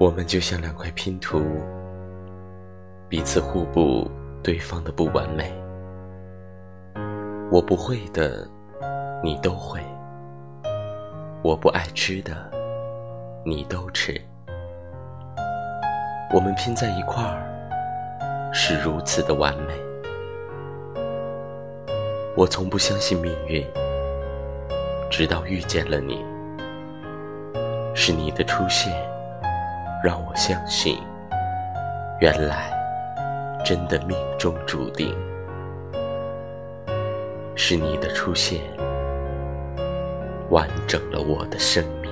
我们就像两块拼图，彼此互补对方的不完美。我不会的，你都会；我不爱吃的，你都吃。我们拼在一块儿，是如此的完美。我从不相信命运，直到遇见了你。是你的出现，让我相信，原来真的命中注定。是你的出现，完整了我的生命。